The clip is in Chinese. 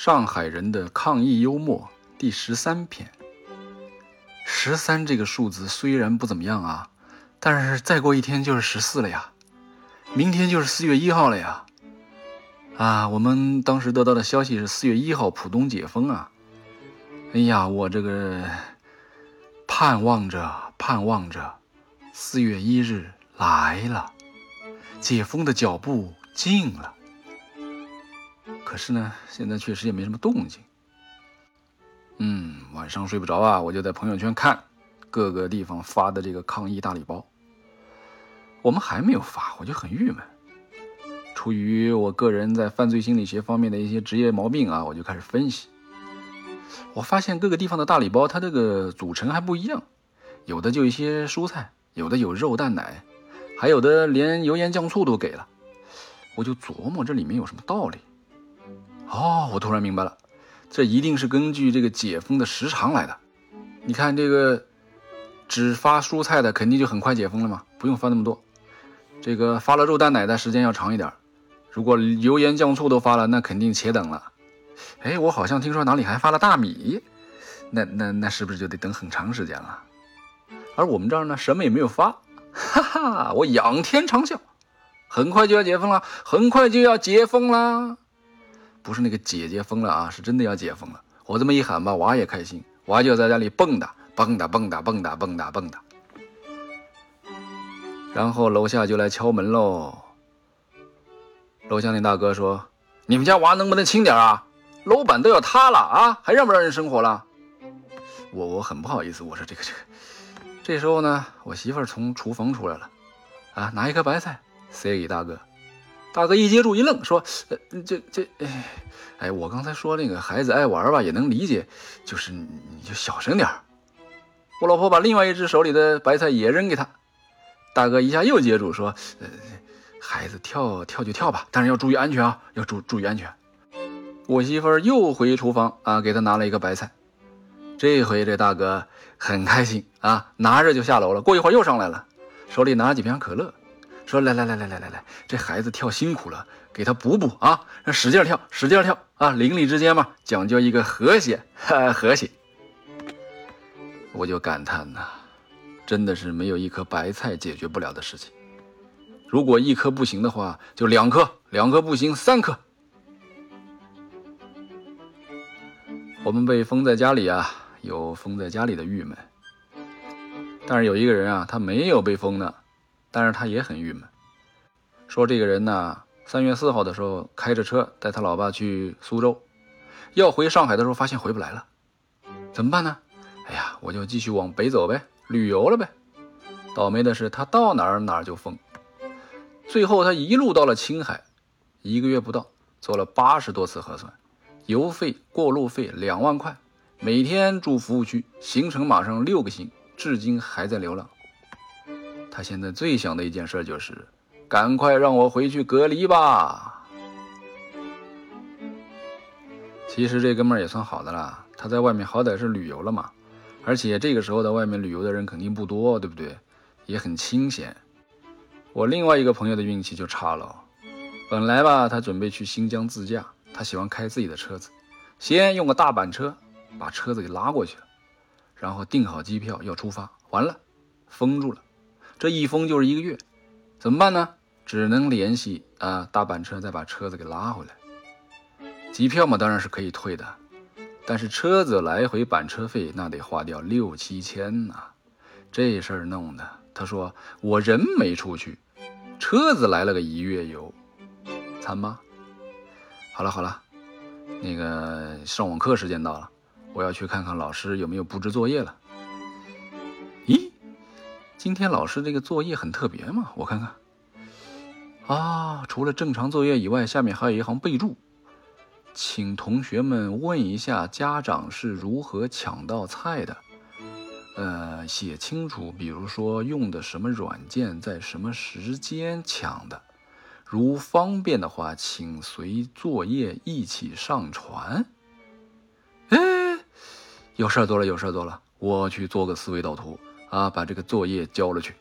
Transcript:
上海人的抗疫幽默第十三篇。十三这个数字虽然不怎么样啊，但是再过一天就是十四了呀，明天就是四月一号了呀。啊，我们当时得到的消息是四月一号浦东解封啊。哎呀，我这个盼望着盼望着，四月一日来了，解封的脚步近了。可是呢，现在确实也没什么动静。嗯，晚上睡不着啊，我就在朋友圈看各个地方发的这个抗疫大礼包。我们还没有发，我就很郁闷。出于我个人在犯罪心理学方面的一些职业毛病啊，我就开始分析。我发现各个地方的大礼包，它这个组成还不一样，有的就一些蔬菜，有的有肉蛋奶，还有的连油盐酱醋都给了。我就琢磨这里面有什么道理。哦，我突然明白了，这一定是根据这个解封的时长来的。你看这个只发蔬菜的，肯定就很快解封了嘛，不用发那么多。这个发了肉蛋奶的时间要长一点。如果油盐酱醋都发了，那肯定且等了。哎，我好像听说哪里还发了大米，那那那是不是就得等很长时间了？而我们这儿呢，什么也没有发，哈哈，我仰天长啸，很快就要解封了，很快就要解封啦。不是那个姐姐疯了啊，是真的要解封了。我这么一喊吧，娃也开心，娃就在家里蹦跶蹦跶蹦跶蹦跶蹦跶蹦跶。然后楼下就来敲门喽。楼下那大哥说：“你们家娃能不能轻点啊？楼板都要塌了啊，还让不让人生活了？”我我很不好意思，我说这个这个。这时候呢，我媳妇儿从厨房出来了，啊，拿一颗白菜塞给大哥。大哥一接住一愣，说：“呃，这这，哎，哎，我刚才说那个孩子爱玩吧，也能理解，就是你就小声点我老婆把另外一只手里的白菜也扔给他，大哥一下又接住说：“呃，孩子跳跳就跳吧，但是要注意安全啊，要注注意安全。”我媳妇儿又回厨房啊，给他拿了一个白菜，这回这大哥很开心啊，拿着就下楼了。过一会儿又上来了，手里拿几瓶可乐。说来来来来来来来，这孩子跳辛苦了，给他补补啊！让使劲跳，使劲跳啊！邻里之间嘛，讲究一个和谐，哈，和谐。我就感叹呐，真的是没有一颗白菜解决不了的事情。如果一颗不行的话，就两颗，两颗不行，三颗。我们被封在家里啊，有封在家里的郁闷。但是有一个人啊，他没有被封呢。但是他也很郁闷，说这个人呢，三月四号的时候开着车带他老爸去苏州，要回上海的时候发现回不来了，怎么办呢？哎呀，我就继续往北走呗，旅游了呗。倒霉的是他到哪儿哪儿就封，最后他一路到了青海，一个月不到做了八十多次核酸，油费过路费两万块，每天住服务区，行程马上六个星，至今还在流浪。他现在最想的一件事就是，赶快让我回去隔离吧。其实这哥们儿也算好的了，他在外面好歹是旅游了嘛，而且这个时候在外面旅游的人肯定不多，对不对？也很清闲。我另外一个朋友的运气就差了，本来吧，他准备去新疆自驾，他喜欢开自己的车子，先用个大板车把车子给拉过去了，然后订好机票要出发，完了封住了。这一封就是一个月，怎么办呢？只能联系啊大板车，再把车子给拉回来。机票嘛，当然是可以退的，但是车子来回板车费那得花掉六七千呐。这事儿弄的，他说我人没出去，车子来了个一月游，惨吗？好了好了，那个上网课时间到了，我要去看看老师有没有布置作业了。今天老师这个作业很特别嘛？我看看，啊，除了正常作业以外，下面还有一行备注，请同学们问一下家长是如何抢到菜的，呃，写清楚，比如说用的什么软件，在什么时间抢的，如方便的话，请随作业一起上传。哎，有事儿做了，有事儿做了，我去做个思维导图。啊，把这个作业交了去。